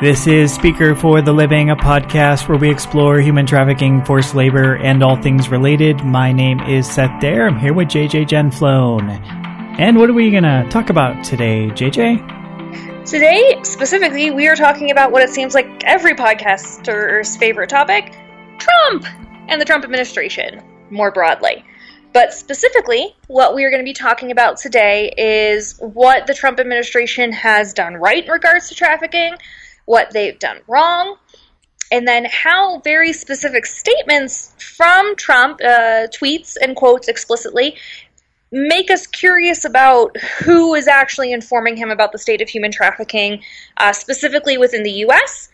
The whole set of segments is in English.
This is Speaker for the Living, a podcast where we explore human trafficking, forced labor, and all things related. My name is Seth Dare. I'm here with JJ Genflone. And what are we going to talk about today, JJ? Today, specifically, we are talking about what it seems like every podcaster's favorite topic Trump and the Trump administration, more broadly. But specifically, what we are going to be talking about today is what the Trump administration has done right in regards to trafficking, what they've done wrong, and then how very specific statements from Trump, uh, tweets and quotes explicitly, make us curious about who is actually informing him about the state of human trafficking, uh, specifically within the U.S.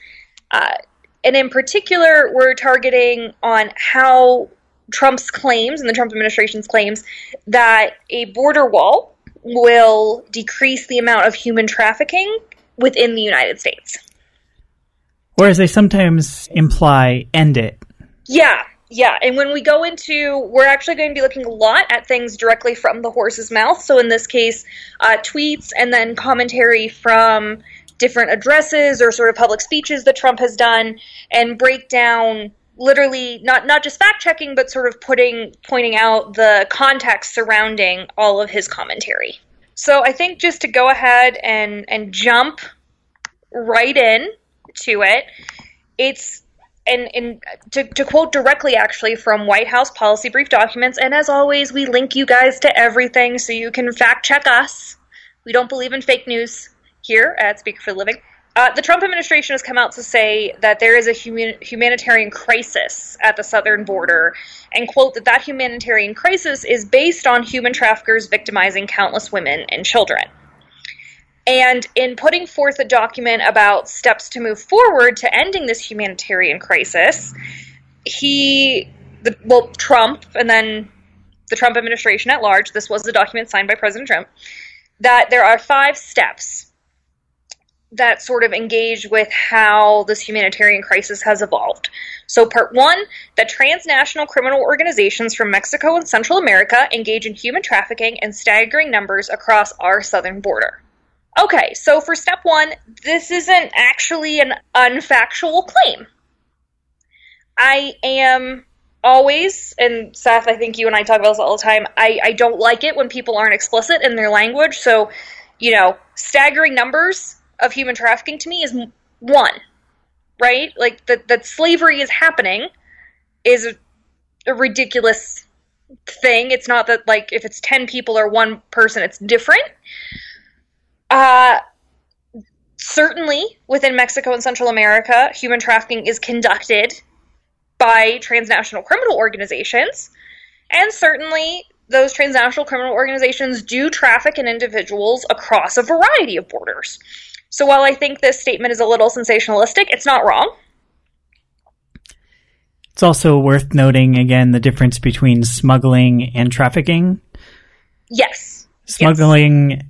Uh, and in particular, we're targeting on how Trump's claims and the Trump administration's claims that a border wall will decrease the amount of human trafficking within the United States. Whereas they sometimes imply end it. Yeah, yeah. And when we go into, we're actually going to be looking a lot at things directly from the horse's mouth. So in this case, uh, tweets and then commentary from different addresses or sort of public speeches that Trump has done and break down literally not not just fact checking but sort of putting pointing out the context surrounding all of his commentary. So I think just to go ahead and and jump right in to it. It's and, and to, to quote directly actually from White House policy brief documents, and as always, we link you guys to everything so you can fact check us. We don't believe in fake news here at Speaker for the Living. Uh, the Trump administration has come out to say that there is a human, humanitarian crisis at the southern border, and quote that that humanitarian crisis is based on human traffickers victimizing countless women and children. And in putting forth a document about steps to move forward to ending this humanitarian crisis, he, the, well, Trump, and then the Trump administration at large, this was the document signed by President Trump, that there are five steps that sort of engage with how this humanitarian crisis has evolved. So, part one that transnational criminal organizations from Mexico and Central America engage in human trafficking in staggering numbers across our southern border. Okay, so for step one, this isn't actually an unfactual claim. I am always, and Seth, I think you and I talk about this all the time, I, I don't like it when people aren't explicit in their language. So, you know, staggering numbers of human trafficking to me is one, right? Like that, that slavery is happening is a, a ridiculous thing. It's not that, like, if it's 10 people or one person, it's different. Uh, certainly, within Mexico and Central America, human trafficking is conducted by transnational criminal organizations. And certainly, those transnational criminal organizations do traffic in individuals across a variety of borders. So while I think this statement is a little sensationalistic, it's not wrong. It's also worth noting again the difference between smuggling and trafficking. Yes. Smuggling yes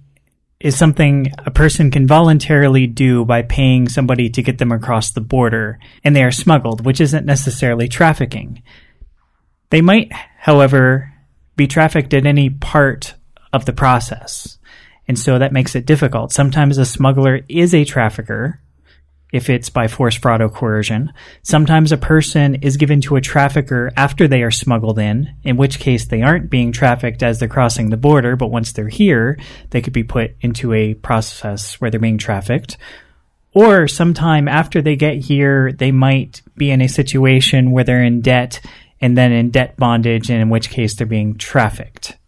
is something a person can voluntarily do by paying somebody to get them across the border, and they are smuggled, which isn't necessarily trafficking. They might, however, be trafficked at any part of the process, and so that makes it difficult. Sometimes a smuggler is a trafficker, if it's by force, fraud, or coercion. Sometimes a person is given to a trafficker after they are smuggled in, in which case they aren't being trafficked as they're crossing the border, but once they're here, they could be put into a process where they're being trafficked. Or sometime after they get here, they might be in a situation where they're in debt and then in debt bondage, and in which case they're being trafficked.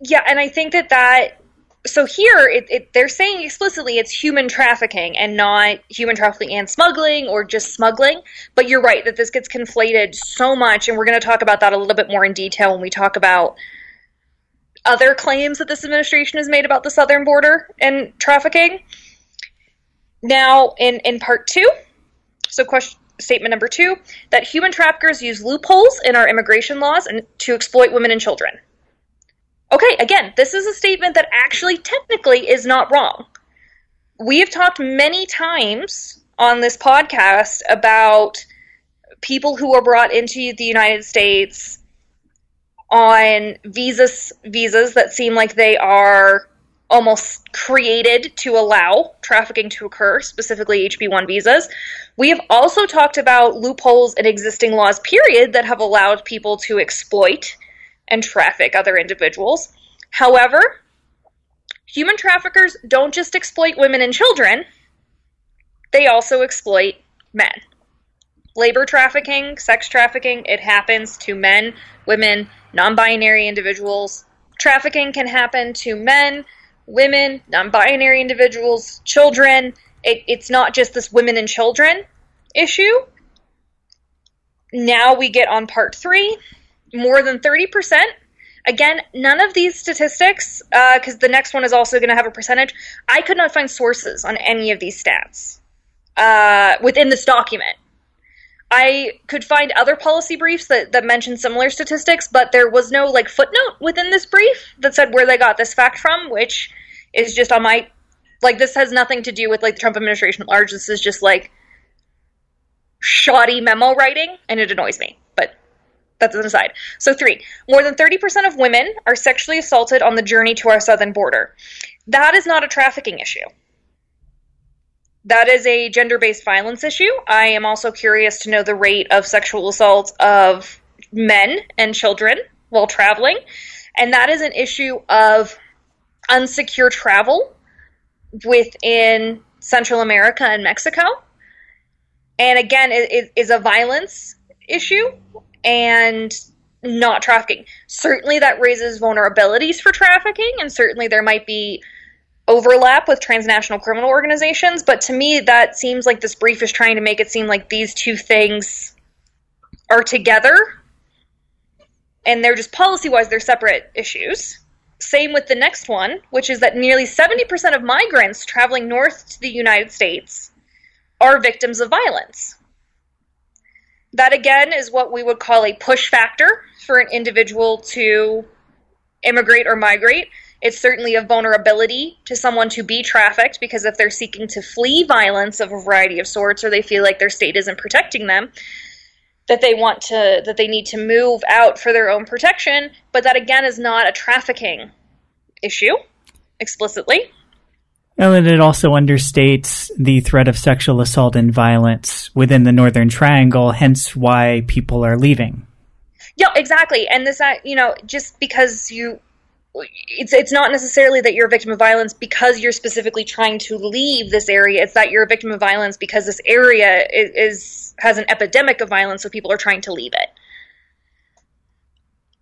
Yeah, and I think that that so here it, it, they're saying explicitly it's human trafficking and not human trafficking and smuggling or just smuggling. But you're right that this gets conflated so much and we're going to talk about that a little bit more in detail when we talk about other claims that this administration has made about the southern border and trafficking. Now in in part two so question statement number two that human traffickers use loopholes in our immigration laws and to exploit women and children Okay, again, this is a statement that actually technically is not wrong. We have talked many times on this podcast about people who are brought into the United States on visas visas that seem like they are almost created to allow trafficking to occur, specifically HB 1 visas. We have also talked about loopholes in existing laws, period, that have allowed people to exploit and traffic other individuals. However, human traffickers don't just exploit women and children, they also exploit men. Labor trafficking, sex trafficking, it happens to men, women, non binary individuals. Trafficking can happen to men, women, non binary individuals, children. It, it's not just this women and children issue. Now we get on part three. More than 30%. Again, none of these statistics, because uh, the next one is also going to have a percentage, I could not find sources on any of these stats uh, within this document. I could find other policy briefs that, that mentioned similar statistics, but there was no like footnote within this brief that said where they got this fact from, which is just on my like this has nothing to do with like the Trump administration at large. This is just like shoddy memo writing, and it annoys me. That's an aside. So three, more than 30% of women are sexually assaulted on the journey to our southern border. That is not a trafficking issue that is a gender based violence issue. I am also curious to know the rate of sexual assault of men and children while traveling. And that is an issue of unsecure travel within Central America and Mexico. And again, it is a violence issue and not trafficking. Certainly, that raises vulnerabilities for trafficking, and certainly there might be overlap with transnational criminal organizations, but to me, that seems like this brief is trying to make it seem like these two things are together and they're just policy wise, they're separate issues. Same with the next one, which is that nearly 70% of migrants traveling north to the United States are victims of violence. That again is what we would call a push factor for an individual to immigrate or migrate it's certainly a vulnerability to someone to be trafficked because if they're seeking to flee violence of a variety of sorts or they feel like their state isn't protecting them, that they want to that they need to move out for their own protection, but that again is not a trafficking issue explicitly. Well, and it also understates the threat of sexual assault and violence within the Northern Triangle, hence why people are leaving. Yeah, exactly. And this, uh, you know, just because you it's it's not necessarily that you're a victim of violence because you're specifically trying to leave this area. It's that you're a victim of violence because this area is, is has an epidemic of violence, so people are trying to leave it.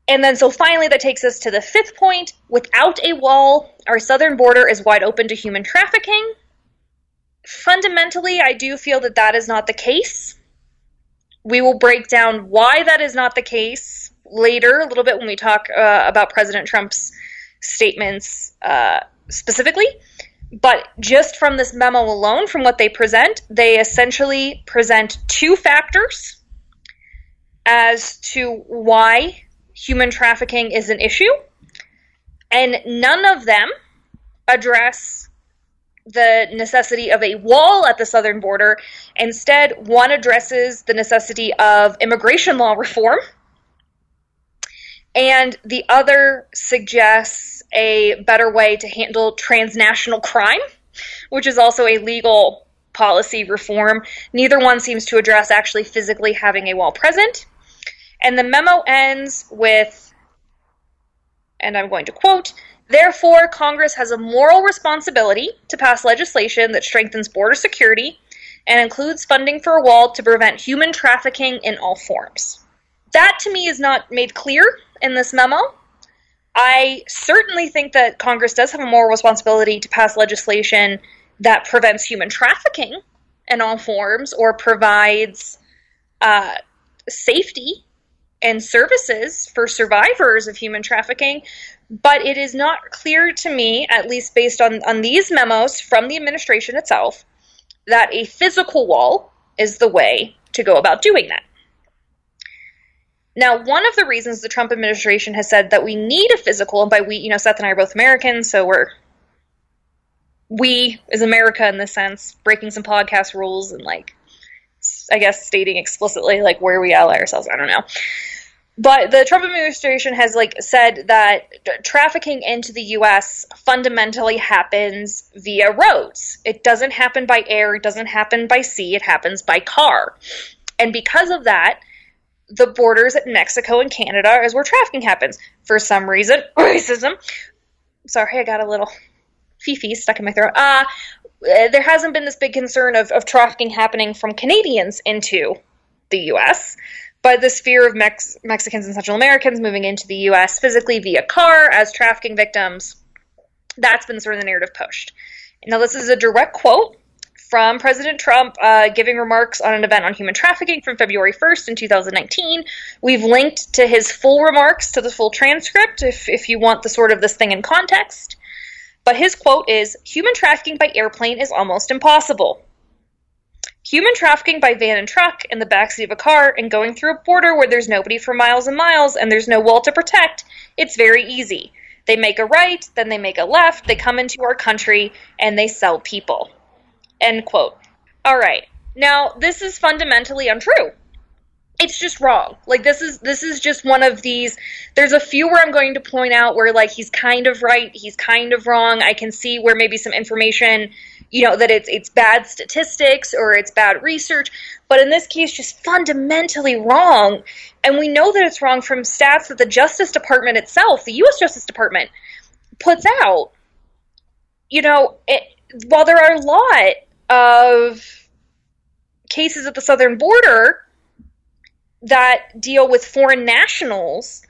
And then, so finally, that takes us to the fifth point. Without a wall, our southern border is wide open to human trafficking. Fundamentally, I do feel that that is not the case. We will break down why that is not the case later, a little bit when we talk uh, about President Trump's statements uh, specifically. But just from this memo alone, from what they present, they essentially present two factors as to why human trafficking is an issue, and none of them address the necessity of a wall at the southern border. Instead, one addresses the necessity of immigration law reform and the other suggests a better way to handle transnational crime, which is also a legal policy reform. Neither one seems to address actually physically having a wall present. And the memo ends with, and I'm going to quote, Therefore, Congress has a moral responsibility to pass legislation that strengthens border security and includes funding for a wall to prevent human trafficking in all forms. That to me is not made clear in this memo. I certainly think that Congress does have a moral responsibility to pass legislation that prevents human trafficking in all forms or provides uh, safety and services for survivors of human trafficking. But it is not clear to me, at least based on, on these memos from the administration itself, that a physical wall is the way to go about doing that. Now, one of the reasons the Trump administration has said that we need a physical, and by we, you know, Seth and I are both Americans, so we're we is America in this sense, breaking some podcast rules and like I guess stating explicitly like where we ally ourselves. I don't know. but the Trump administration has like said that trafficking into the US fundamentally happens via roads. It doesn't happen by air, it doesn't happen by sea, it happens by car. And because of that, the borders at Mexico and Canada is where trafficking happens. For some reason, racism. Sorry, I got a little fifi stuck in my throat. Uh, there hasn't been this big concern of, of trafficking happening from Canadians into the US but this fear of Mex- Mexicans and Central Americans moving into the U.S. physically via car as trafficking victims, that's been sort of the narrative pushed. Now, this is a direct quote from President Trump uh, giving remarks on an event on human trafficking from February 1st in 2019. We've linked to his full remarks to the full transcript if, if you want the sort of this thing in context. But his quote is Human trafficking by airplane is almost impossible. Human trafficking by van and truck in the backseat of a car and going through a border where there's nobody for miles and miles and there's no wall to protect, it's very easy. They make a right, then they make a left, they come into our country, and they sell people. End quote. All right. Now, this is fundamentally untrue. It's just wrong. Like this is this is just one of these there's a few where I'm going to point out where like he's kind of right, he's kind of wrong. I can see where maybe some information you know that it's it's bad statistics or it's bad research but in this case just fundamentally wrong and we know that it's wrong from stats that the justice department itself the us justice department puts out you know it, while there are a lot of cases at the southern border that deal with foreign nationals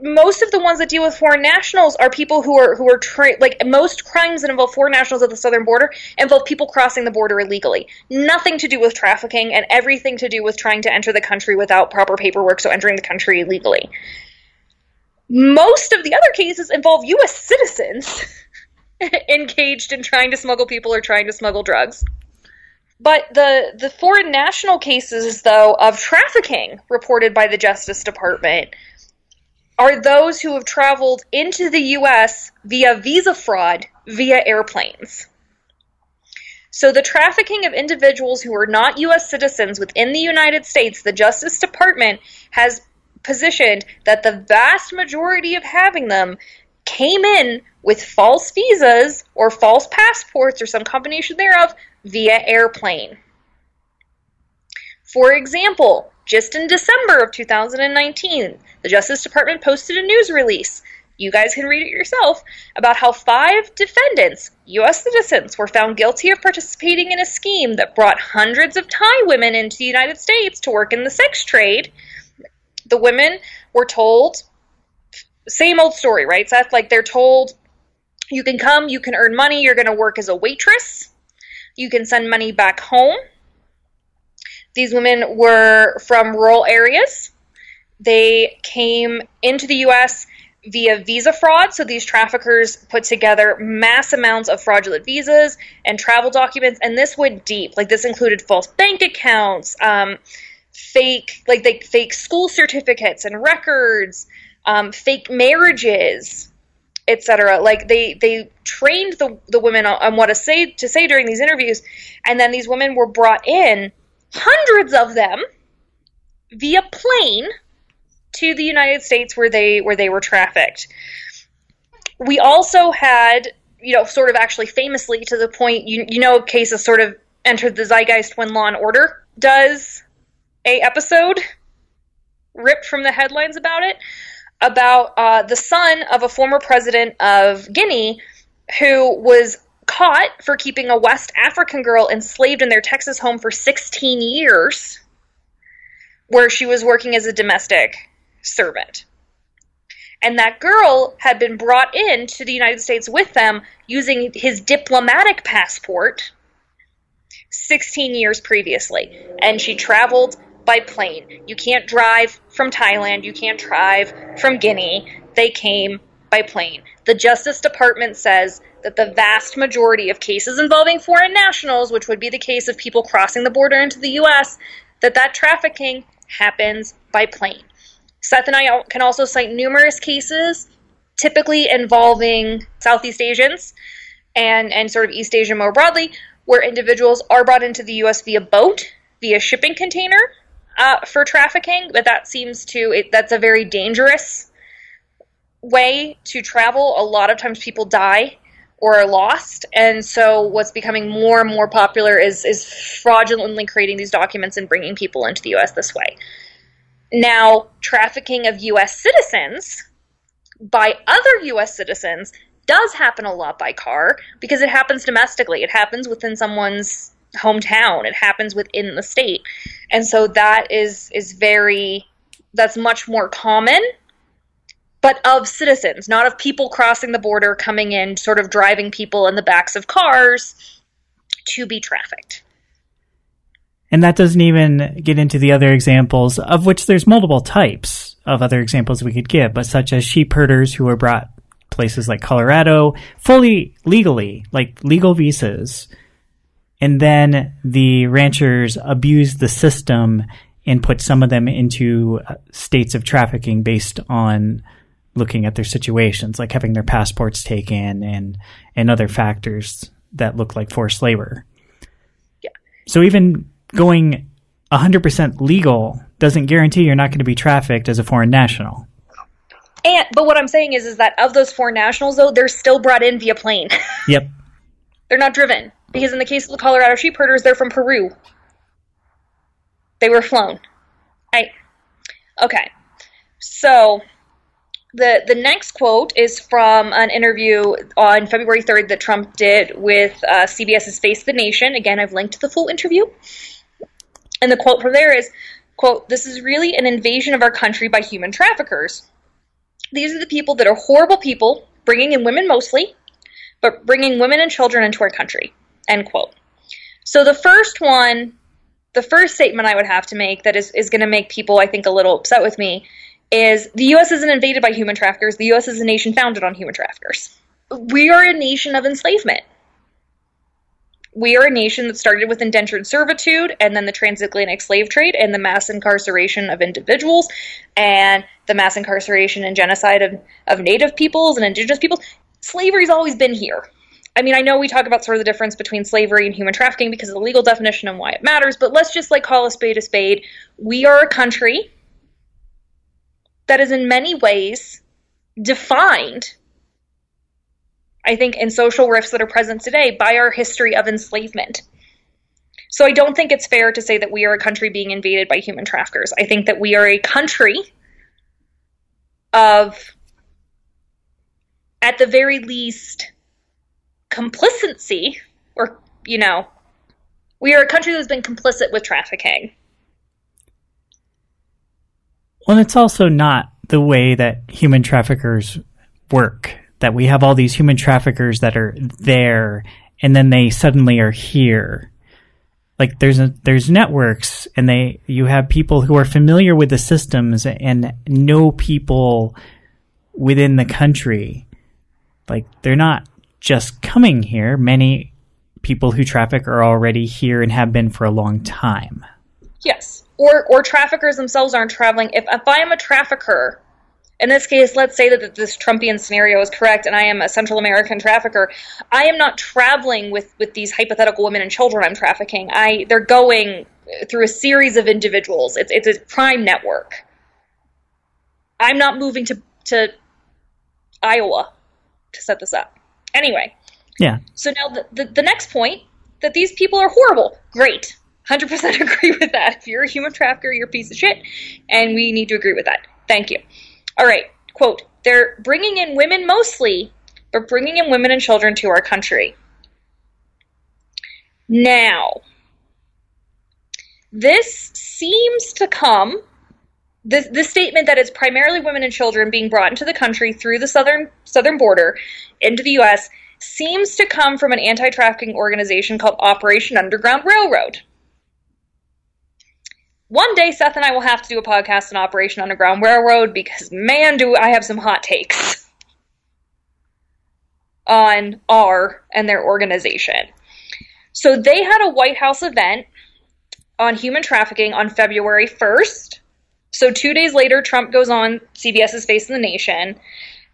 most of the ones that deal with foreign nationals are people who are who are tra- like most crimes that involve foreign nationals at the southern border involve people crossing the border illegally. Nothing to do with trafficking and everything to do with trying to enter the country without proper paperwork, so entering the country illegally. Most of the other cases involve U.S. citizens engaged in trying to smuggle people or trying to smuggle drugs. But the the foreign national cases, though, of trafficking reported by the Justice Department are those who have traveled into the US via visa fraud via airplanes. So, the trafficking of individuals who are not U.S. citizens within the United States, the Justice Department has positioned that the vast majority of having them came in with false visas or false passports or some combination thereof via airplane. For example, just in December of 2019, the Justice Department posted a news release. You guys can read it yourself about how five defendants, U.S. citizens, were found guilty of participating in a scheme that brought hundreds of Thai women into the United States to work in the sex trade. The women were told, same old story, right, Seth? Like they're told, you can come, you can earn money, you're going to work as a waitress, you can send money back home these women were from rural areas. They came into the U.S. via visa fraud. So these traffickers put together mass amounts of fraudulent visas and travel documents, and this went deep. Like this included false bank accounts, um, fake like they fake school certificates and records, um, fake marriages, etc. Like they they trained the the women on, on what to say to say during these interviews, and then these women were brought in hundreds of them via plane to the United States where they where they were trafficked. We also had, you know, sort of actually famously to the point you you know cases sort of entered the zeitgeist when Law and Order does a episode ripped from the headlines about it about uh, the son of a former president of Guinea who was caught for keeping a West African girl enslaved in their Texas home for 16 years, where she was working as a domestic servant. And that girl had been brought in to the United States with them using his diplomatic passport 16 years previously. And she traveled by plane. You can't drive from Thailand, you can't drive from Guinea. They came by plane. The Justice Department says that the vast majority of cases involving foreign nationals, which would be the case of people crossing the border into the U.S., that that trafficking happens by plane. Seth and I can also cite numerous cases, typically involving Southeast Asians and, and sort of East Asia more broadly, where individuals are brought into the U.S. via boat, via shipping container, uh, for trafficking, but that seems to it, that's a very dangerous way to travel. A lot of times people die or are lost, and so what's becoming more and more popular is is fraudulently creating these documents and bringing people into the U.S. this way. Now, trafficking of U.S. citizens by other U.S. citizens does happen a lot by car because it happens domestically. It happens within someone's hometown. It happens within the state, and so that is is very that's much more common. But of citizens, not of people crossing the border, coming in, sort of driving people in the backs of cars to be trafficked. And that doesn't even get into the other examples, of which there's multiple types of other examples we could give, but such as sheep herders who were brought places like Colorado fully legally, like legal visas. And then the ranchers abused the system and put some of them into uh, states of trafficking based on looking at their situations, like having their passports taken and and other factors that look like forced labor. Yeah. So even going 100% legal doesn't guarantee you're not going to be trafficked as a foreign national. And but what I'm saying is is that of those foreign nationals though, they're still brought in via plane. Yep. they're not driven because in the case of the Colorado sheep herders, they're from Peru. They were flown. I okay. So the the next quote is from an interview on February 3rd that Trump did with uh, CBS's Face the Nation. Again, I've linked to the full interview. And the quote from there is, quote, this is really an invasion of our country by human traffickers. These are the people that are horrible people, bringing in women mostly, but bringing women and children into our country, end quote. So the first one, the first statement I would have to make that is, is going to make people, I think, a little upset with me is the U.S. isn't invaded by human traffickers. The U.S. is a nation founded on human traffickers. We are a nation of enslavement. We are a nation that started with indentured servitude and then the transatlantic slave trade and the mass incarceration of individuals and the mass incarceration and genocide of, of native peoples and indigenous peoples. Slavery's always been here. I mean, I know we talk about sort of the difference between slavery and human trafficking because of the legal definition and why it matters, but let's just like call a spade a spade. We are a country that is in many ways defined, I think, in social rifts that are present today by our history of enslavement. So I don't think it's fair to say that we are a country being invaded by human traffickers. I think that we are a country of, at the very least, complicity, or, you know, we are a country that's been complicit with trafficking. Well, it's also not the way that human traffickers work. That we have all these human traffickers that are there and then they suddenly are here. Like there's a, there's networks and they you have people who are familiar with the systems and know people within the country. Like they're not just coming here. Many people who traffic are already here and have been for a long time. Yes or or traffickers themselves aren't traveling. If if I am a trafficker, in this case, let's say that this Trumpian scenario is correct, and I am a Central American trafficker, I am not traveling with with these hypothetical women and children I'm trafficking. I they're going through a series of individuals. It's it's a crime network. I'm not moving to to Iowa to set this up. Anyway. Yeah. So now the, the, the next point that these people are horrible. Great. 100% agree with that. If you're a human trafficker, you're a piece of shit, and we need to agree with that. Thank you. All right, quote, they're bringing in women mostly, but bringing in women and children to our country. Now, this seems to come, this, this statement that it's primarily women and children being brought into the country through the southern, southern border into the U.S., seems to come from an anti trafficking organization called Operation Underground Railroad. One day, Seth and I will have to do a podcast on Operation Underground Railroad because, man, do I have some hot takes on R and their organization. So, they had a White House event on human trafficking on February 1st. So, two days later, Trump goes on CBS's Face of the Nation.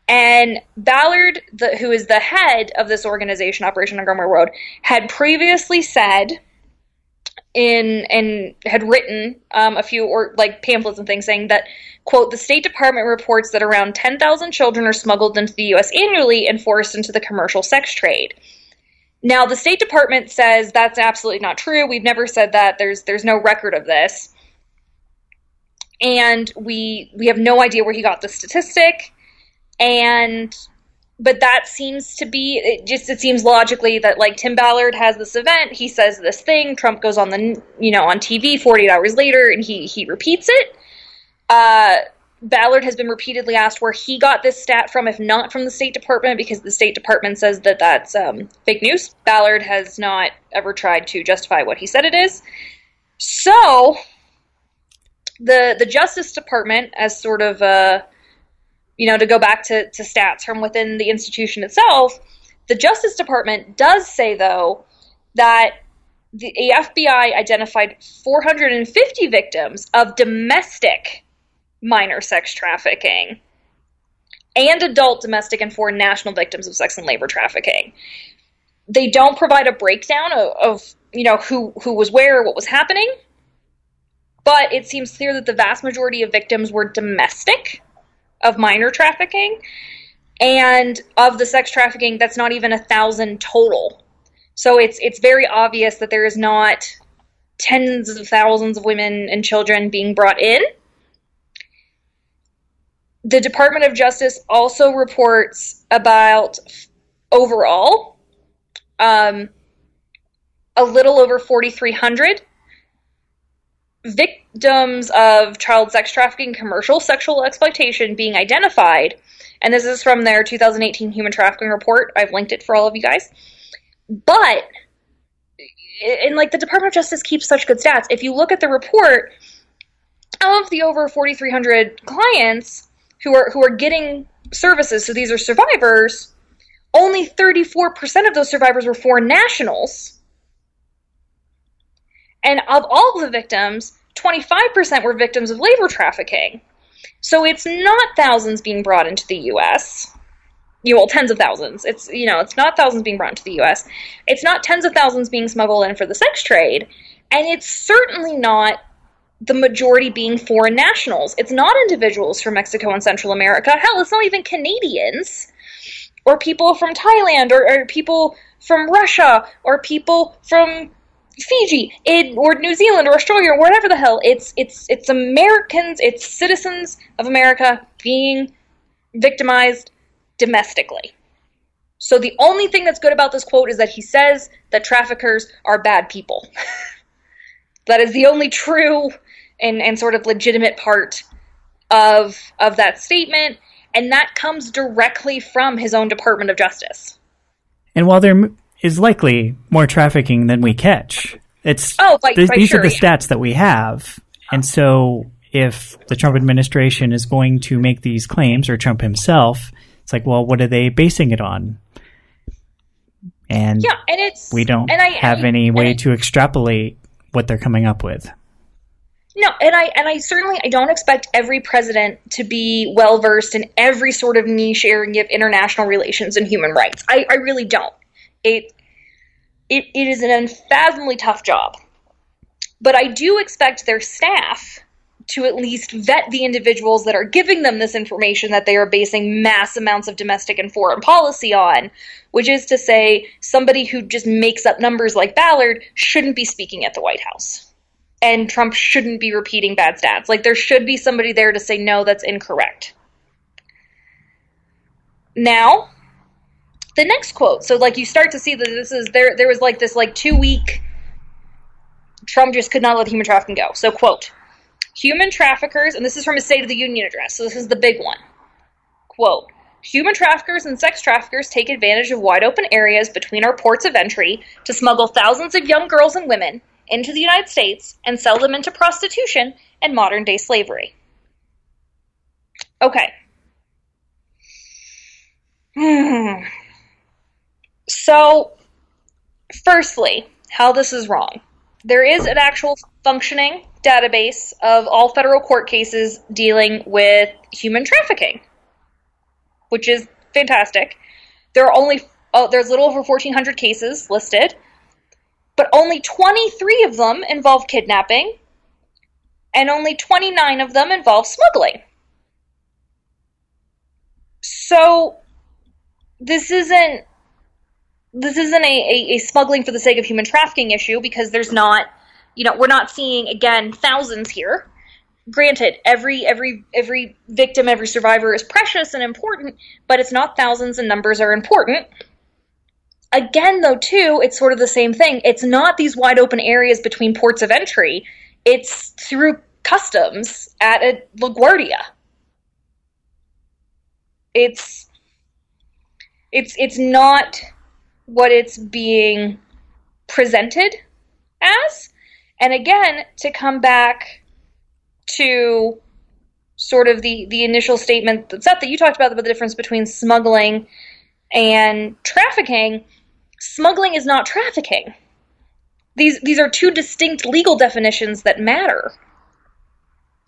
And Ballard, the, who is the head of this organization, Operation Underground Railroad, had previously said in and had written um, a few or like pamphlets and things saying that quote the State Department reports that around 10,000 children are smuggled into the U.S. annually and forced into the commercial sex trade. Now the State Department says that's absolutely not true. We've never said that. There's there's no record of this, and we we have no idea where he got the statistic, and but that seems to be it just it seems logically that like Tim Ballard has this event, he says this thing, Trump goes on the you know on TV 48 hours later and he he repeats it. Uh, Ballard has been repeatedly asked where he got this stat from, if not from the State Department, because the State Department says that that's um, fake news. Ballard has not ever tried to justify what he said it is. So, the the Justice Department, as sort of a you know, to go back to, to stats from within the institution itself, the Justice Department does say, though, that the FBI identified 450 victims of domestic minor sex trafficking and adult domestic and foreign national victims of sex and labor trafficking. They don't provide a breakdown of, of you know who who was where, what was happening, but it seems clear that the vast majority of victims were domestic of minor trafficking, and of the sex trafficking, that's not even a thousand total. So it's it's very obvious that there is not tens of thousands of women and children being brought in. The Department of Justice also reports about overall um, a little over 4,300 victims of child sex trafficking, commercial sexual exploitation being identified. And this is from their 2018 Human Trafficking Report. I've linked it for all of you guys. But, and like the Department of Justice keeps such good stats. If you look at the report, of the over 4,300 clients who are who are getting services, so these are survivors, only 34% of those survivors were foreign nationals. And of all the victims, 25% were victims of labor trafficking. So it's not thousands being brought into the US. You well, tens of thousands. It's you know, it's not thousands being brought into the US. It's not tens of thousands being smuggled in for the sex trade, and it's certainly not the majority being foreign nationals. It's not individuals from Mexico and Central America. Hell, it's not even Canadians or people from Thailand or, or people from Russia or people from Fiji or New Zealand or Australia or whatever the hell. It's it's it's Americans, it's citizens of America being victimized domestically. So the only thing that's good about this quote is that he says that traffickers are bad people. that is the only true and, and sort of legitimate part of of that statement, and that comes directly from his own Department of Justice. And while there is likely more trafficking than we catch. It's oh, by, th- these sure, are the yeah. stats that we have, and so if the Trump administration is going to make these claims, or Trump himself, it's like, well, what are they basing it on? And yeah, and it's we don't I, have and, any way and to extrapolate what they're coming up with. No, and I and I certainly I don't expect every president to be well versed in every sort of niche area of international relations and human rights. I, I really don't. It, it it is an unfathomably tough job. But I do expect their staff to at least vet the individuals that are giving them this information that they are basing mass amounts of domestic and foreign policy on, which is to say, somebody who just makes up numbers like Ballard shouldn't be speaking at the White House. And Trump shouldn't be repeating bad stats. Like, there should be somebody there to say, no, that's incorrect. Now, the next quote. So, like, you start to see that this is there. There was like this like two week. Trump just could not let human trafficking go. So, quote: Human traffickers, and this is from his State of the Union address. So this is the big one. Quote: Human traffickers and sex traffickers take advantage of wide open areas between our ports of entry to smuggle thousands of young girls and women into the United States and sell them into prostitution and modern day slavery. Okay. Hmm. So, firstly, how this is wrong. There is an actual functioning database of all federal court cases dealing with human trafficking, which is fantastic. There are only oh, there's little over 1,400 cases listed, but only 23 of them involve kidnapping, and only 29 of them involve smuggling. So this isn't this isn't a, a, a, smuggling for the sake of human trafficking issue because there's not you know we're not seeing again thousands here. Granted every every every victim every survivor is precious and important but it's not thousands and numbers are important. Again though too it's sort of the same thing. It's not these wide open areas between ports of entry. It's through customs at a LaGuardia. It's it's it's not what it's being presented as. And again to come back to sort of the the initial statement Seth that you talked about, about the difference between smuggling and trafficking smuggling is not trafficking. These these are two distinct legal definitions that matter.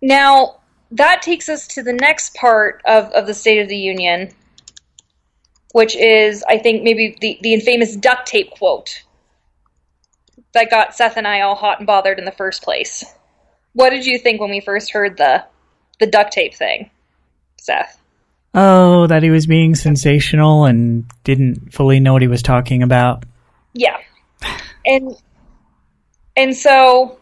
Now that takes us to the next part of, of the State of the Union, which is, I think, maybe the, the infamous duct tape quote that got Seth and I all hot and bothered in the first place. What did you think when we first heard the the duct tape thing, Seth? Oh, that he was being sensational and didn't fully know what he was talking about. Yeah. And and so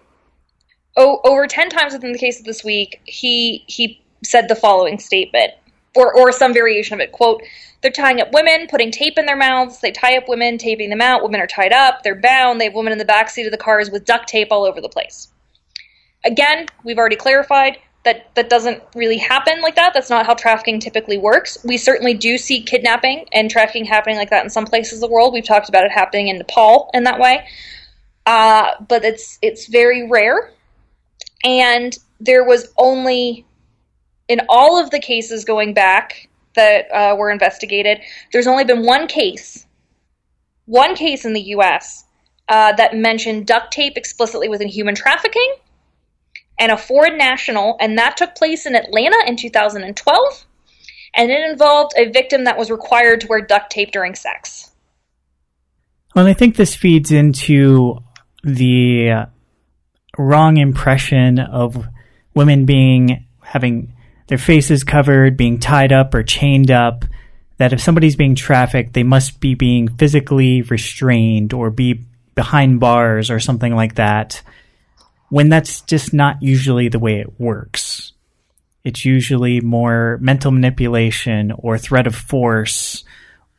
oh, over 10 times within the case of this week, he he said the following statement or or some variation of it. Quote, they're tying up women, putting tape in their mouths. They tie up women, taping them out. Women are tied up. They're bound. They have women in the back seat of the cars with duct tape all over the place. Again, we've already clarified that that doesn't really happen like that. That's not how trafficking typically works. We certainly do see kidnapping and trafficking happening like that in some places of the world. We've talked about it happening in Nepal in that way, uh, but it's it's very rare. And there was only, in all of the cases going back that uh, were investigated, there's only been one case, one case in the US uh, that mentioned duct tape explicitly within human trafficking and a foreign national, and that took place in Atlanta in 2012. And it involved a victim that was required to wear duct tape during sex. Well, I think this feeds into the wrong impression of women being having their faces covered, being tied up or chained up, that if somebody's being trafficked, they must be being physically restrained or be behind bars or something like that, when that's just not usually the way it works. It's usually more mental manipulation or threat of force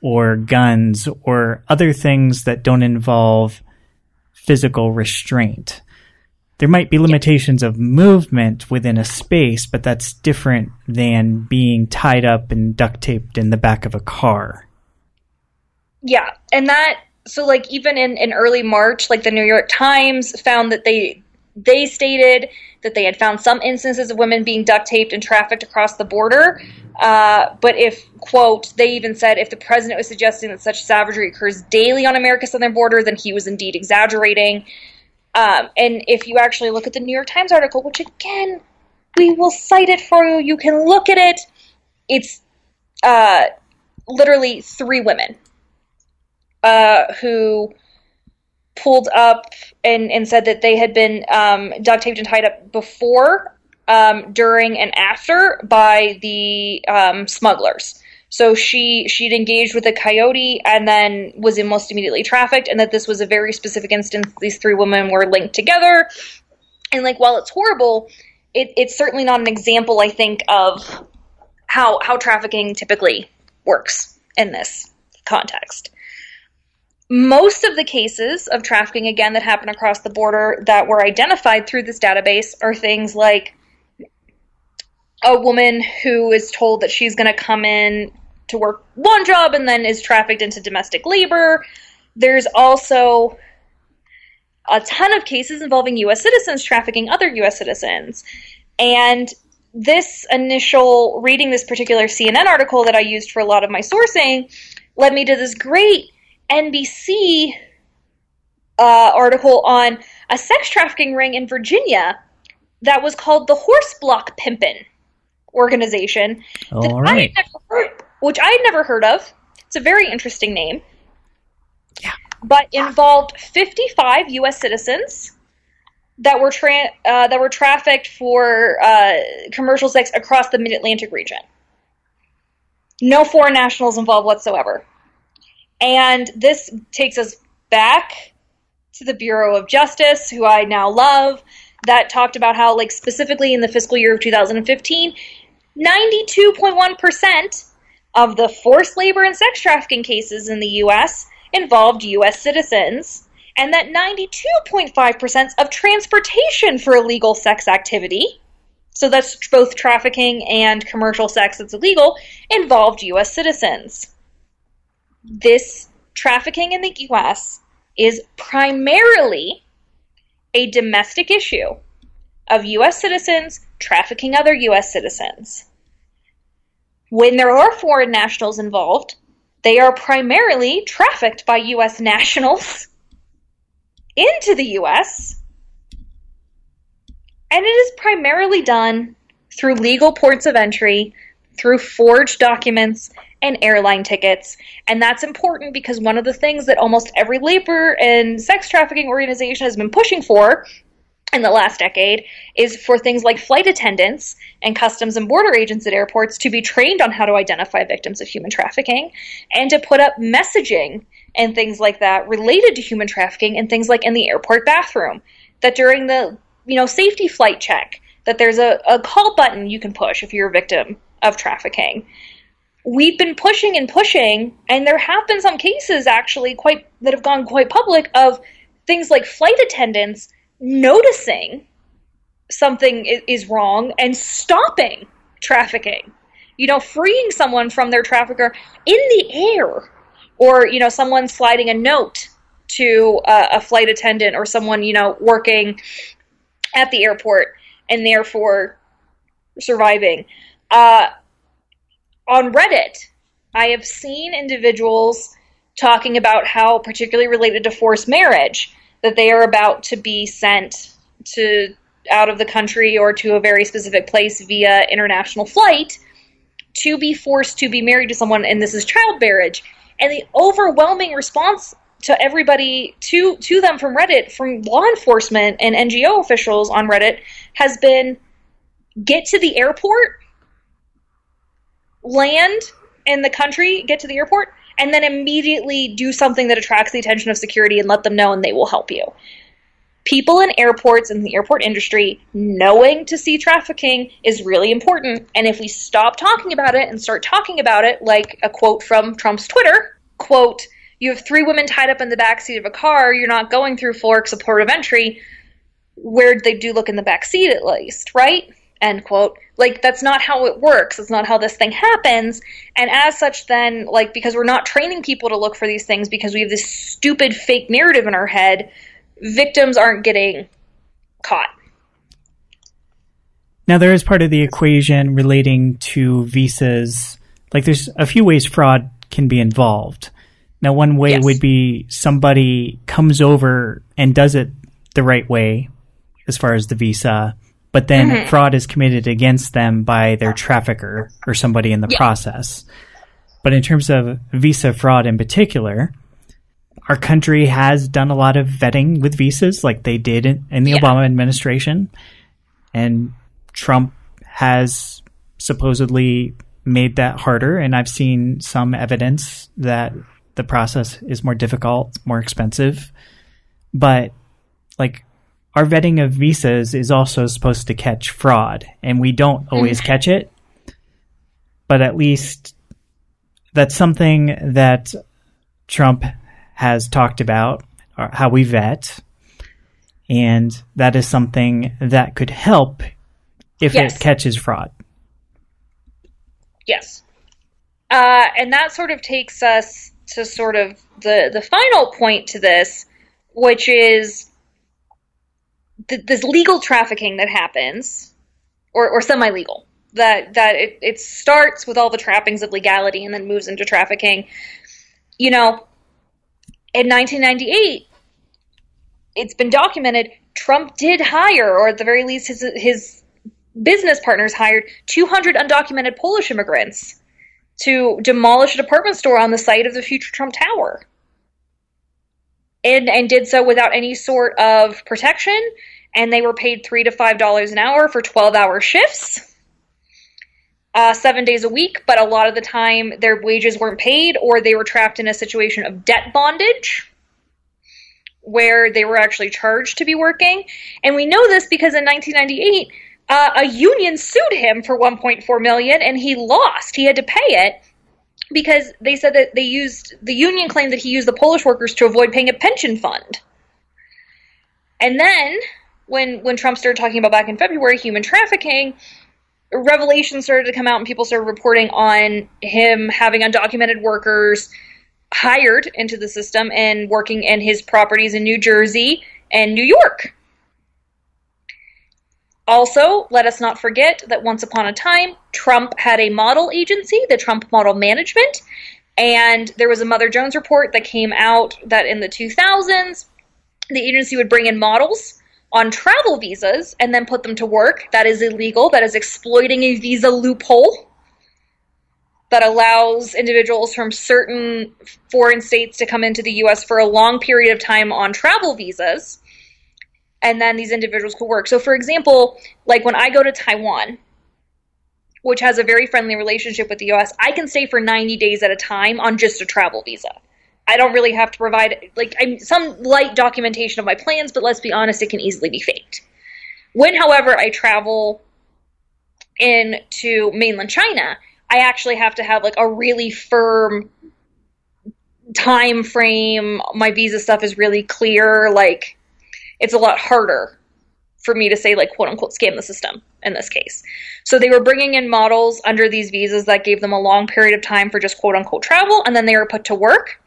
or guns or other things that don't involve physical restraint there might be limitations of movement within a space, but that's different than being tied up and duct taped in the back of a car. Yeah, and that so like even in, in early March, like the New York Times found that they they stated that they had found some instances of women being duct taped and trafficked across the border. Uh, but if, quote, they even said if the president was suggesting that such savagery occurs daily on America's southern border, then he was indeed exaggerating. Um, and if you actually look at the New York Times article, which again, we will cite it for you, you can look at it. It's uh, literally three women uh, who pulled up and, and said that they had been um, duct taped and tied up before, um, during, and after by the um, smugglers. So she she'd engaged with a coyote and then was almost immediately trafficked, and that this was a very specific instance. These three women were linked together, and like while it's horrible, it, it's certainly not an example. I think of how how trafficking typically works in this context. Most of the cases of trafficking, again, that happen across the border that were identified through this database are things like a woman who is told that she's going to come in to work one job and then is trafficked into domestic labor. There's also a ton of cases involving U.S. citizens trafficking other U.S. citizens. And this initial reading this particular CNN article that I used for a lot of my sourcing led me to this great NBC uh, article on a sex trafficking ring in Virginia that was called the Horse Block Pimpin' organization. All right. I which I had never heard of. It's a very interesting name. Yeah. but involved 55 U.S. citizens that were tra- uh, that were trafficked for uh, commercial sex across the Mid Atlantic region. No foreign nationals involved whatsoever. And this takes us back to the Bureau of Justice, who I now love, that talked about how, like, specifically in the fiscal year of 2015, 92.1% of the forced labor and sex trafficking cases in the U.S. involved U.S. citizens, and that 92.5% of transportation for illegal sex activity, so that's both trafficking and commercial sex that's illegal, involved U.S. citizens. This trafficking in the U.S. is primarily a domestic issue of U.S. citizens trafficking other U.S. citizens. When there are foreign nationals involved, they are primarily trafficked by U.S. nationals into the U.S., and it is primarily done through legal ports of entry, through forged documents, and airline tickets. And that's important because one of the things that almost every labor and sex trafficking organization has been pushing for in the last decade is for things like flight attendants and customs and border agents at airports to be trained on how to identify victims of human trafficking and to put up messaging and things like that related to human trafficking and things like in the airport bathroom. That during the you know safety flight check that there's a, a call button you can push if you're a victim of trafficking. We've been pushing and pushing and there have been some cases actually quite that have gone quite public of things like flight attendants noticing something is wrong and stopping trafficking you know freeing someone from their trafficker in the air or you know someone sliding a note to a, flight attendant or someone you know working at the airport and therefore surviving. Uh, on Reddit, I have seen individuals talking about how, particularly related to forced marriage, that they are about to be sent to out of the country or to a very specific place via international flight to be forced to be married to someone, and this is child marriage and the overwhelming response to everybody to to them from Reddit, from law enforcement and NGO officials on Reddit, has been get to the airport, land in the country, get to the airport, and then immediately do something that attracts the attention of security and let them know, and they will help you. People in airports and the airport industry knowing to see trafficking is really important. And if we stop talking about it and start talking about it, like a quote from Trump's Twitter, quote, you have three women tied up in the back seat of a car, you're not going through Forks, a port of entry, where they do look in the back seat at least, right? End quote. Like, that's not how it works. That's not how this thing happens. And as such, then, like, because we're not training people to look for these things because we have this stupid fake narrative in our head, victims aren't getting caught. Now, there is part of the equation relating to visas. Like, there's a few ways fraud can be involved. Now, one way yes. would be somebody comes over and does it the right way as far as the visa, but then mm-hmm. fraud is committed against them by their trafficker or somebody in the yeah. process. But in terms of visa fraud in particular, our country has done a lot of vetting with visas, like they did in, in the yeah. Obama administration. And Trump has supposedly made that harder. And I've seen some evidence that the process is more difficult, more expensive. But like our vetting of visas is also supposed to catch fraud, and we don't always mm-hmm. catch it. But at least that's something that Trump has talked about, how we vet. And that is something that could help if yes. it catches fraud. Yes. Uh, and that sort of takes us to sort of the, the final point to this, which is th- this legal trafficking that happens, or, or semi legal. That that it, it starts with all the trappings of legality and then moves into trafficking. You know, in 1998, it's been documented Trump did hire, or at the very least, his his business partners hired 200 undocumented Polish immigrants to demolish a department store on the site of the future Trump Tower. And and did so without any sort of protection. And they were paid three to five dollars an hour for 12 hour shifts uh, seven days a week. But a lot of the time their wages weren't paid or they were trapped in a situation of debt bondage where they were actually charged to be working. And we know this because in 1998 uh, a union sued him for 1.4 million and he lost. He had to pay it because they said that they used the union claimed that he used the Polish workers to avoid paying a pension fund. And then when when Trump started talking about back in February human trafficking, revelations started to come out and people started reporting on him having undocumented workers hired into the system and working in his properties in New Jersey and New York. Also, let us not forget that once upon a time, Trump had a model agency, the Trump Model Management, and there was a Mother Jones report that came out that in the 2000s, the agency would bring in models on travel visas and then put them to work. That is illegal. That is exploiting a visa loophole that allows individuals from certain foreign states to come into the US for a long period of time on travel visas and then these individuals could work. So, for example, like when I go to Taiwan, which has a very friendly relationship with the US, I can stay for 90 days at a time on just a travel visa. I don't really have to provide like I'm, some light documentation of my plans, but let's be honest, it can easily be faked. When, however, I travel into mainland China, I actually have to have like a really firm time frame. My visa stuff is really clear. Like it's a lot harder for me to say like quote unquote scam the system in this case. So they were bringing in models under these visas that gave them a long period of time for just quote unquote travel and then they were put to work.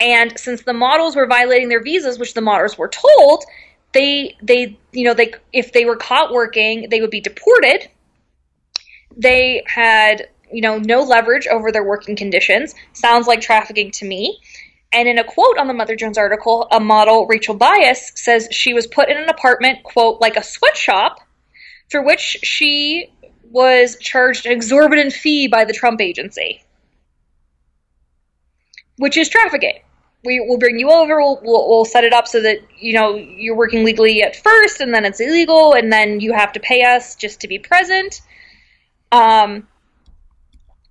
And since the models were violating their visas, which the models were told, they they you know they if they were caught working, they would be deported. They had you know no leverage over their working conditions. Sounds like trafficking to me. And in a quote on the Mother Jones article, a model, Rachel Blais, says she was put in an apartment, quote, like a sweatshop, for which she was charged an exorbitant fee by the Trump agency, which is trafficking. We will bring you over. We'll, we'll, we'll, set it up so that you know you're working legally at first, and then it's illegal, and then you have to pay us just to be present. Um,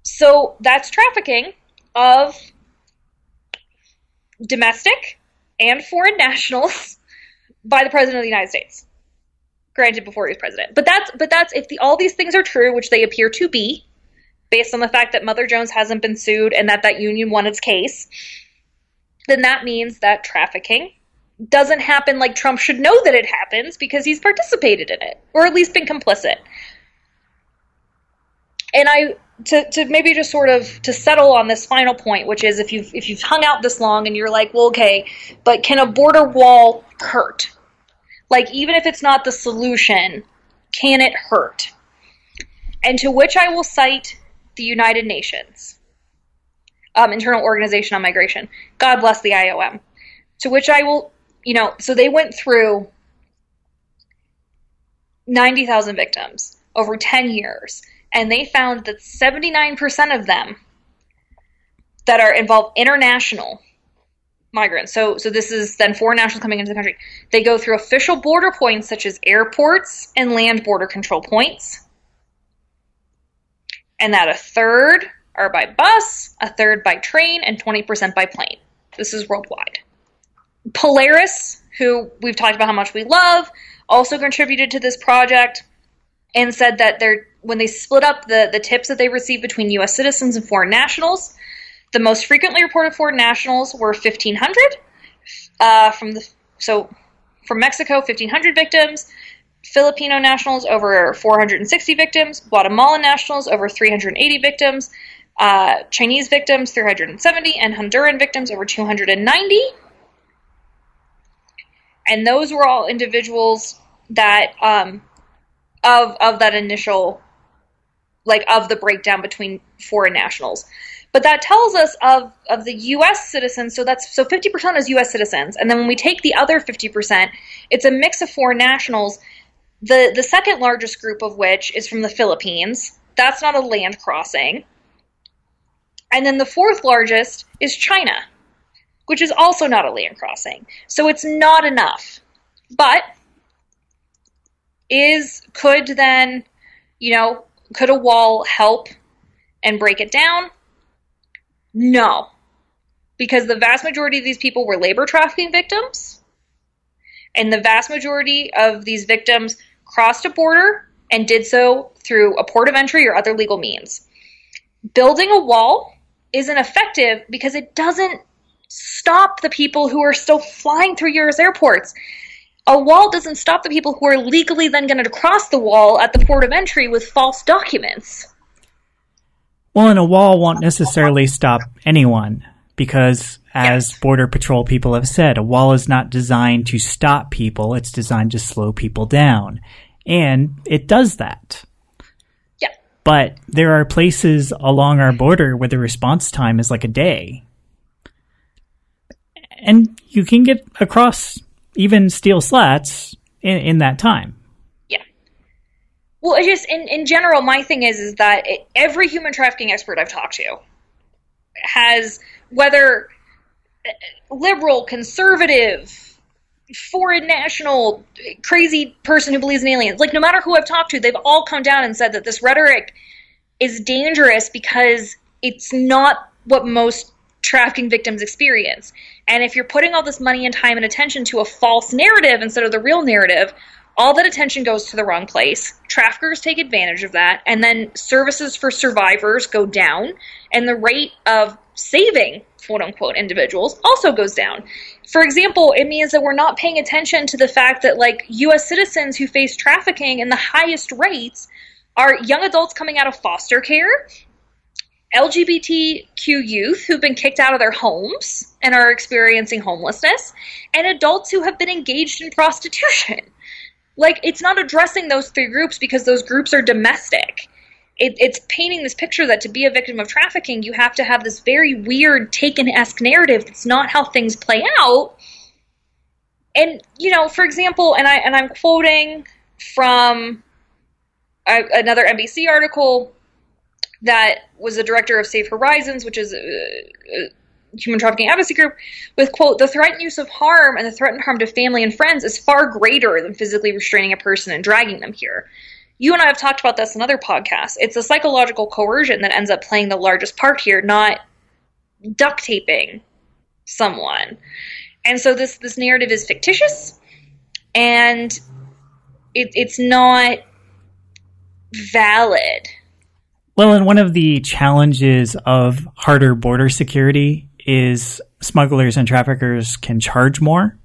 so that's trafficking of domestic and foreign nationals by the president of the United States. Granted, before he was president, but that's but that's if the, all these things are true, which they appear to be, based on the fact that Mother Jones hasn't been sued and that that union won its case, then that means that trafficking doesn't happen like Trump should know that it happens because he's participated in it or at least been complicit. And I to, to maybe just sort of to settle on this final point, which is if you've if you've hung out this long and you're like, well, okay, but can a border wall hurt? Like even if it's not the solution, can it hurt? And to which I will cite the United Nations, um, Internal Organization on Migration. God bless the IOM. To which I will, you know, so they went through ninety thousand victims over ten years and they found that 79% of them that are involved international migrants. So so this is then foreign nationals coming into the country. They go through official border points such as airports and land border control points. And that a third are by bus, a third by train, and 20% by plane. This is worldwide. Polaris, who we've talked about how much we love, also contributed to this project and said that they're when they split up the, the tips that they received between U.S. citizens and foreign nationals, the most frequently reported foreign nationals were 1,500. Uh, from the so from Mexico, 1,500 victims. Filipino nationals over 460 victims. Guatemalan nationals over 380 victims. Uh, Chinese victims 370, and Honduran victims over 290. And those were all individuals that um, of of that initial like of the breakdown between foreign nationals. But that tells us of of the U.S. citizens. So that's so fifty percent is U.S. citizens, and then when we take the other fifty percent, it's a mix of foreign nationals. The the second largest group of which is from the Philippines. That's not a land crossing. And then the fourth largest is China. which is also not a land crossing. So it's not enough. But is could then, you know, could a wall help and break it down? No. Because the vast majority of these people were labor trafficking victims. And the vast majority of these victims crossed a border and did so through a port of entry or other legal means. Building a wall isn't effective because it doesn't stop the people who are still flying through U.S. airports. A wall doesn't stop the people who are legally then going to cross the wall at the port of entry with false documents. Well, and a wall won't necessarily stop anyone because, as Yes. Border Patrol people have said, a wall is not designed to stop people, it's designed to slow people down. And it does that. Yeah. But there are places along our border where the response time is like a day. And you can get across even steel slats in, in that time. Yeah. Well, it just in in general, my thing is is that it, every human trafficking expert I've talked to has whether uh, liberal, conservative, foreign national, crazy person who believes in aliens, like no matter who I've talked to, they've all come down and said that this rhetoric is dangerous because it's not what most trafficking victims experience. And if you're putting all this money and time and attention to a false narrative instead of the real narrative, all that attention goes to the wrong place. Traffickers take advantage of that, and then services for survivors go down, and the rate of saving quote unquote individuals also goes down. For example, it means that we're not paying attention to the fact that like US citizens who face trafficking in the highest rates are young adults coming out of foster care, LGBTQ youth who've been kicked out of their homes and are experiencing homelessness, and adults who have been engaged in prostitution. Like, it's not addressing those three groups because those groups are domestic. It, it's painting this picture that to be a victim of trafficking, you have to have this very weird Taken esque narrative that's not how things play out. And, you know, for example, and, I, and I'm quoting from a, another NBC article that was the director of Safe Horizons, which is a, human trafficking advocacy group, with quote, the threat and use of harm and the threat and harm to family and friends is far greater than physically restraining a person and dragging them here. You and I have talked about this in other podcasts. It's the psychological coercion that ends up playing the largest part here, not duct taping someone. And so this this narrative is fictitious and it, it's not valid. Well, and one of the challenges of harder border security is smugglers and traffickers can charge more,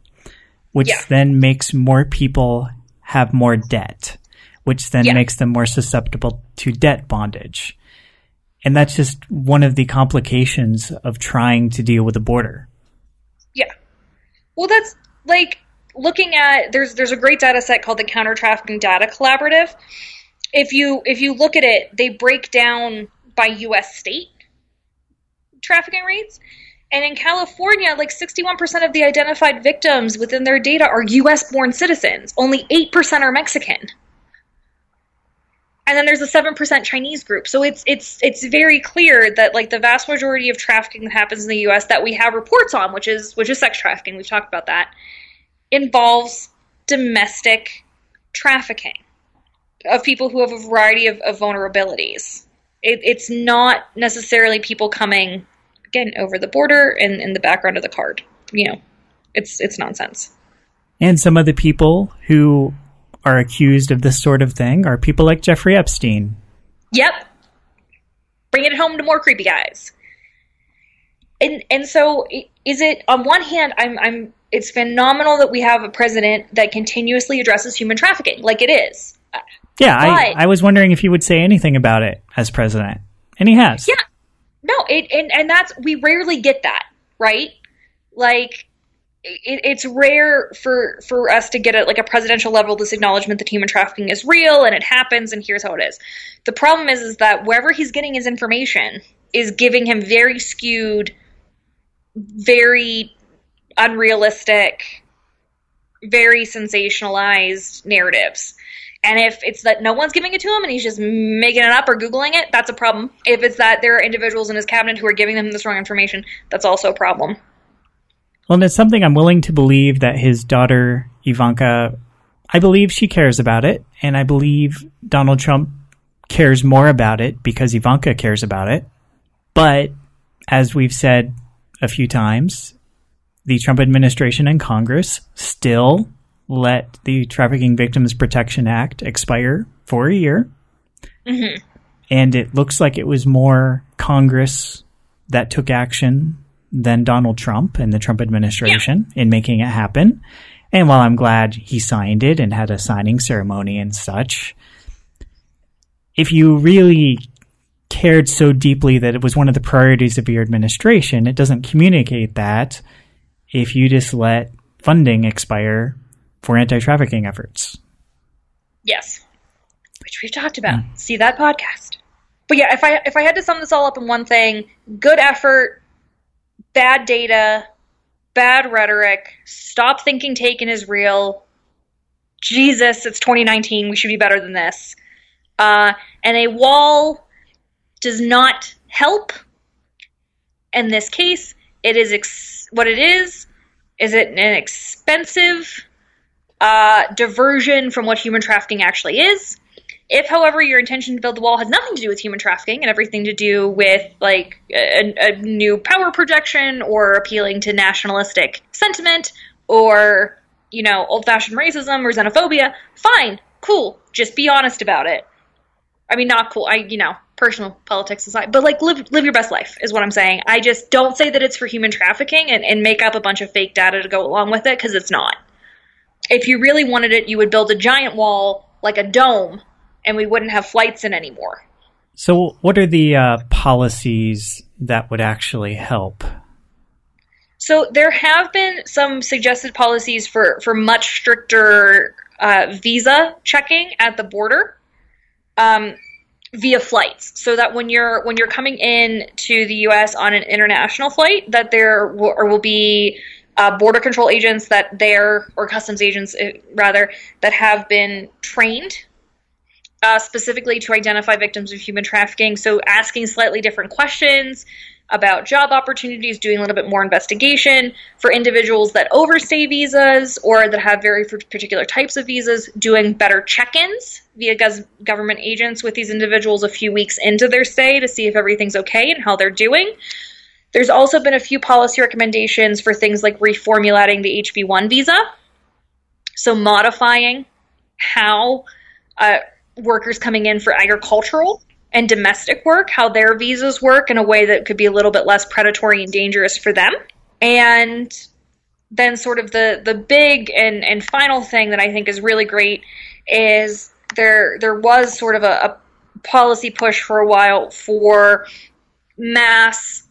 which Yeah. then makes more people have more debt, which then Yeah. makes them more susceptible to debt bondage. And that's just one of the complications of trying to deal with the border. Yeah. Well, that's like looking at there's there's a great data set called the Counter Trafficking Data Collaborative. If you if you look at it, they break down by U.S. state trafficking rates. And in California, like 61% of the identified victims within their data are US born citizens. Only 8% are Mexican. And then there's a 7% Chinese group. So it's it's it's very clear that like the vast majority of trafficking that happens in the US that we have reports on, which is which is sex trafficking, we've talked about that, involves domestic trafficking of people who have a variety of, of vulnerabilities. It, it's not necessarily people coming again over the border and in the background of the card. You know, it's it's nonsense. And some of the people who are accused of this sort of thing are people like Jeffrey Epstein. Yep. Bringing it home to more creepy guys. And and so is it on one hand I'm I'm it's phenomenal that we have a president that continuously addresses human trafficking like it is. Yeah, I, But- I was wondering if he would say anything about it as president. And he has. Yeah. No, it and and that's we rarely get that, right? Like it, it's rare for for us to get at like a presidential level this acknowledgement that human trafficking is real and it happens and here's how it is. The problem is is that wherever he's getting his information is giving him very skewed, very unrealistic, very sensationalized narratives. And if it's that no one's giving it to him and he's just making it up or Googling it, that's a problem. If it's that there are individuals in his cabinet who are giving him this wrong information, that's also a problem. Well, and it's something I'm willing to believe that his daughter, Ivanka, I believe she cares about it. And I believe Donald Trump cares more about it because Ivanka cares about it. But as we've said a few times, the Trump administration and Congress still let the Trafficking Victims Protection Act expire for a year. Mm-hmm. And it looks like it was more Congress that took action than Donald Trump and the Trump administration yeah. in making it happen. And while I'm glad he signed it and had a signing ceremony and such, if you really cared so deeply that it was one of the priorities of your administration, it doesn't communicate that if you just let funding expire for anti trafficking efforts. Yes. Which we've talked about. Mm. See that podcast. But yeah, if I if I had to sum this all up in one thing, good effort, bad data, bad rhetoric, stop thinking taken is real. Jesus, it's 2019. We should be better than this. Uh, and a wall does not help. In this case, it is ex- what it is. Is it an expensive uh, diversion from what human trafficking actually is? If, however, your intention to build the wall has nothing to do with human trafficking and everything to do with like a, a new power projection or appealing to nationalistic sentiment or you know old-fashioned racism or xenophobia, fine, cool. Just be honest about it. I mean, not cool. I you know personal politics aside, but like live live your best life is what I'm saying. I just don't say that it's for human trafficking and, and make up a bunch of fake data to go along with it because it's not. If you really wanted it, you would build a giant wall like a dome and we wouldn't have flights in anymore. So, what are the uh, policies that would actually help? So, there have been some suggested policies for, for much stricter uh, visa checking at the border um, via flights, so that when you're when you're coming in to the U.S. on an international flight, that there will, will be uh, border control agents that there or customs agents uh, rather that have been trained uh, specifically to identify victims of human trafficking. So, asking slightly different questions about job opportunities, doing a little bit more investigation for individuals that overstay visas or that have very particular types of visas, doing better check ins via government agents with these individuals a few weeks into their stay to see if everything's okay and how they're doing. There's also been a few policy recommendations for things like reformulating the HB1 visa. So, modifying how uh, workers coming in for agricultural and domestic work, how their visas work in a way that could be a little bit less predatory and dangerous for them. And then sort of the the big and and final thing that I think is really great is there there was sort of a, a policy push for a while for mass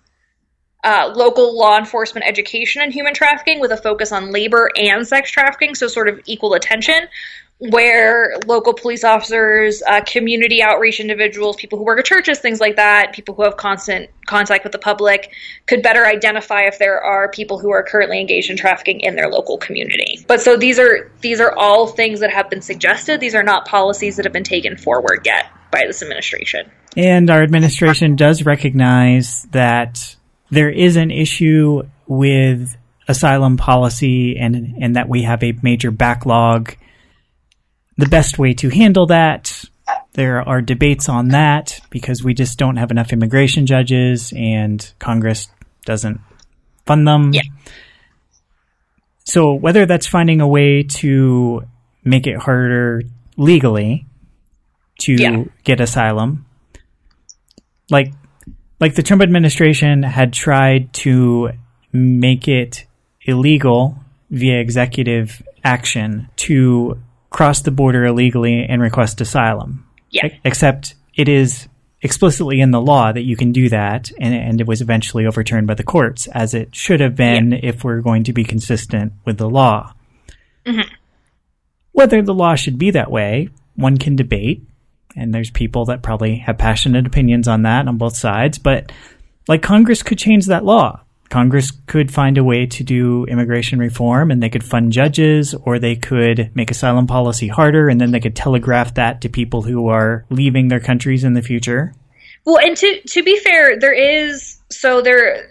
uh, local law enforcement education and human trafficking with a focus on labor and sex trafficking, so sort of equal attention, where local police officers, uh, community outreach individuals, people who work at churches, things like that, people who have constant contact with the public, could better identify if there are people who are currently engaged in trafficking in their local community. But so these are these are all things that have been suggested. These are not policies that have been taken forward yet by this administration. And our administration does recognize that there is an issue with asylum policy and and that we have a major backlog the best way to handle that. There are debates on that because we just don't have enough immigration judges and Congress doesn't fund them. Yeah. So whether that's finding a way to make it harder legally to yeah. get asylum, like like the Trump administration had tried to make it illegal via executive action to cross the border illegally and request asylum. Yeah. Except it is explicitly in the law that you can do that, and, and it was eventually overturned by the courts, as it should have been yeah. if we're going to be consistent with the law. Mm-hmm. Whether the law should be that way, one can debate, and there's people that probably have passionate opinions on that on both sides, but like Congress could change that law. Congress could find a way to do immigration reform and they could fund judges or they could make asylum policy harder and then they could telegraph that to people who are leaving their countries in the future. Well, and to to be fair, there is so there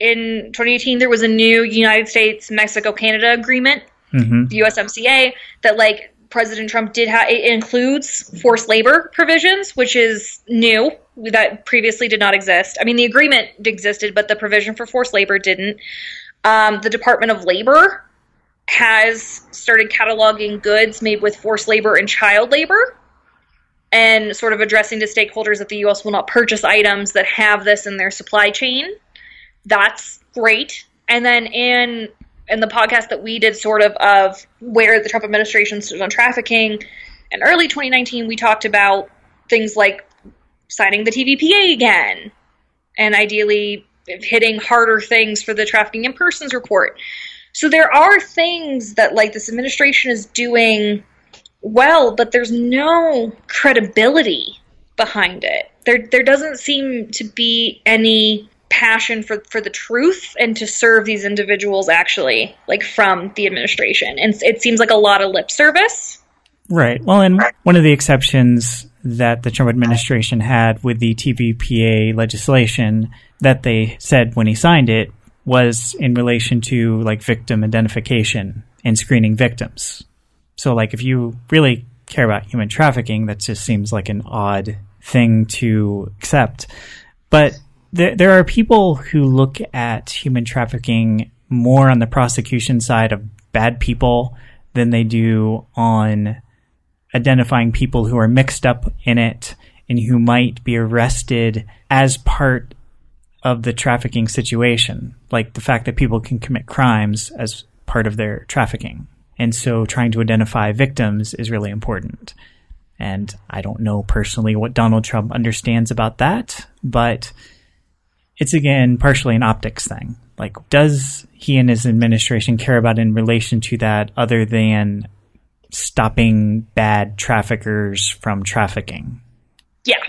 in 2018 there was a new United States Mexico Canada agreement, hmm the USMCA, that like President Trump did have. It includes forced labor provisions, which is new that previously did not exist. I mean, the agreement existed, but the provision for forced labor didn't. Um, the Department of Labor has started cataloging goods made with forced labor and child labor and sort of addressing to stakeholders that the US will not purchase items that have this in their supply chain. That's great. And then in in the podcast that we did sort of of where the Trump administration stood on trafficking in early 2019 we talked about things like signing the TVPA again and ideally hitting harder things for the trafficking in persons report. So there are things that like this administration is doing well, but there's no credibility behind it. There there doesn't seem to be any passion for for the truth and to serve these individuals actually like from the administration. And it seems like a lot of lip service. Right. Well, and one of the exceptions that the Trump administration had with the TVPA legislation that they said when he signed it was in relation to like victim identification and screening victims. So, like, if you really care about human trafficking, that just seems like an odd thing to accept. But there, there are people who look at human trafficking more on the prosecution side of bad people than they do on identifying people who are mixed up in it and who might be arrested as part of the trafficking situation, like the fact that people can commit crimes as part of their trafficking. And so trying to identify victims is really important. And I don't know personally what Donald Trump understands about that, but it's again partially an optics thing. Like, does he and his administration care about in relation to that other than stopping bad traffickers from trafficking? Yeah.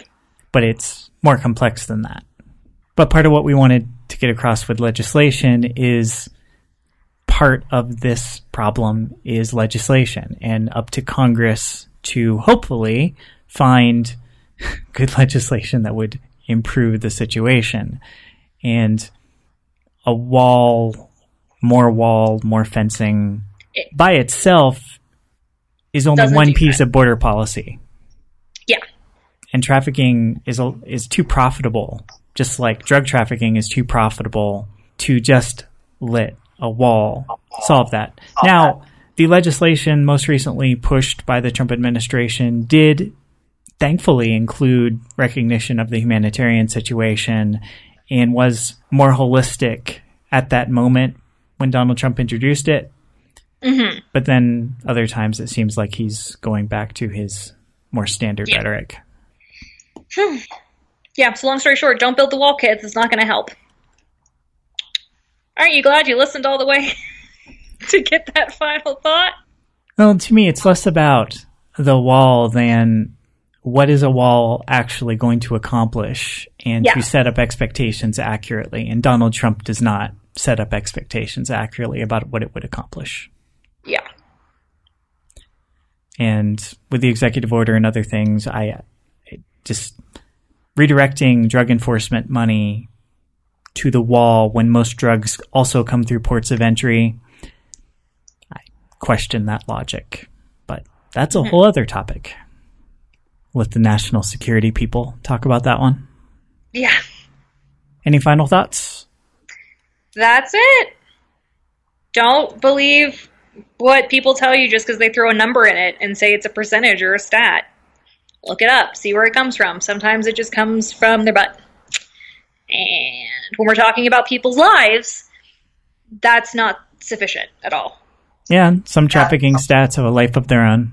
But it's more complex than that. But part of what we wanted to get across with legislation is part of this problem is legislation and up to Congress to hopefully find good legislation that would improve the situation. And a wall, more wall, more fencing It- by itself is only one piece that. of border policy. Yeah. And trafficking is is too profitable, just like drug trafficking is too profitable to just let a wall solve that. Now, the legislation most recently pushed by the Trump administration did thankfully include recognition of the humanitarian situation and was more holistic at that moment when Donald Trump introduced it. hmm But then other times it seems like he's going back to his more standard Yeah. rhetoric. Yeah, so long story short, don't build the wall, kids. It's not going to help. Aren't you glad you listened all the way to get that final thought? Well, to me, it's less about the wall than what is a wall actually going to accomplish and Yeah. to set up expectations accurately. And Donald Trump does not set up expectations accurately about what it would accomplish. Yeah. And with the executive order and other things, I I just redirecting drug enforcement money to the wall when most drugs also come through ports of entry. I question that logic, but that's a hmm. whole other topic. Let the national security people talk about that one. Yeah. Any final thoughts? That's it. Don't believe what people tell you just because they throw a number in it and say it's a percentage or a stat. Look it up, see where it comes from. Sometimes it just comes from their butt. And when we're talking about people's lives, that's not sufficient at all. Yeah, some trafficking stats have a life of their own.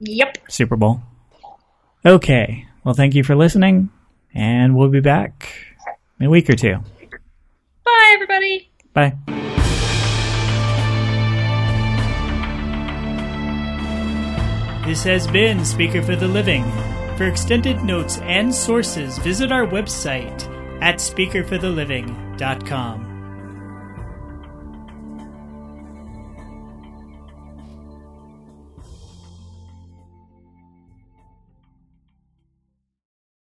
Yep. Super Bowl. Okay. Well, thank you for listening, and we'll be back in a week or two. Bye, everybody. Bye. This has been Speaker for the Living. For extended notes and sources, visit our website at speakerfortheliving.com.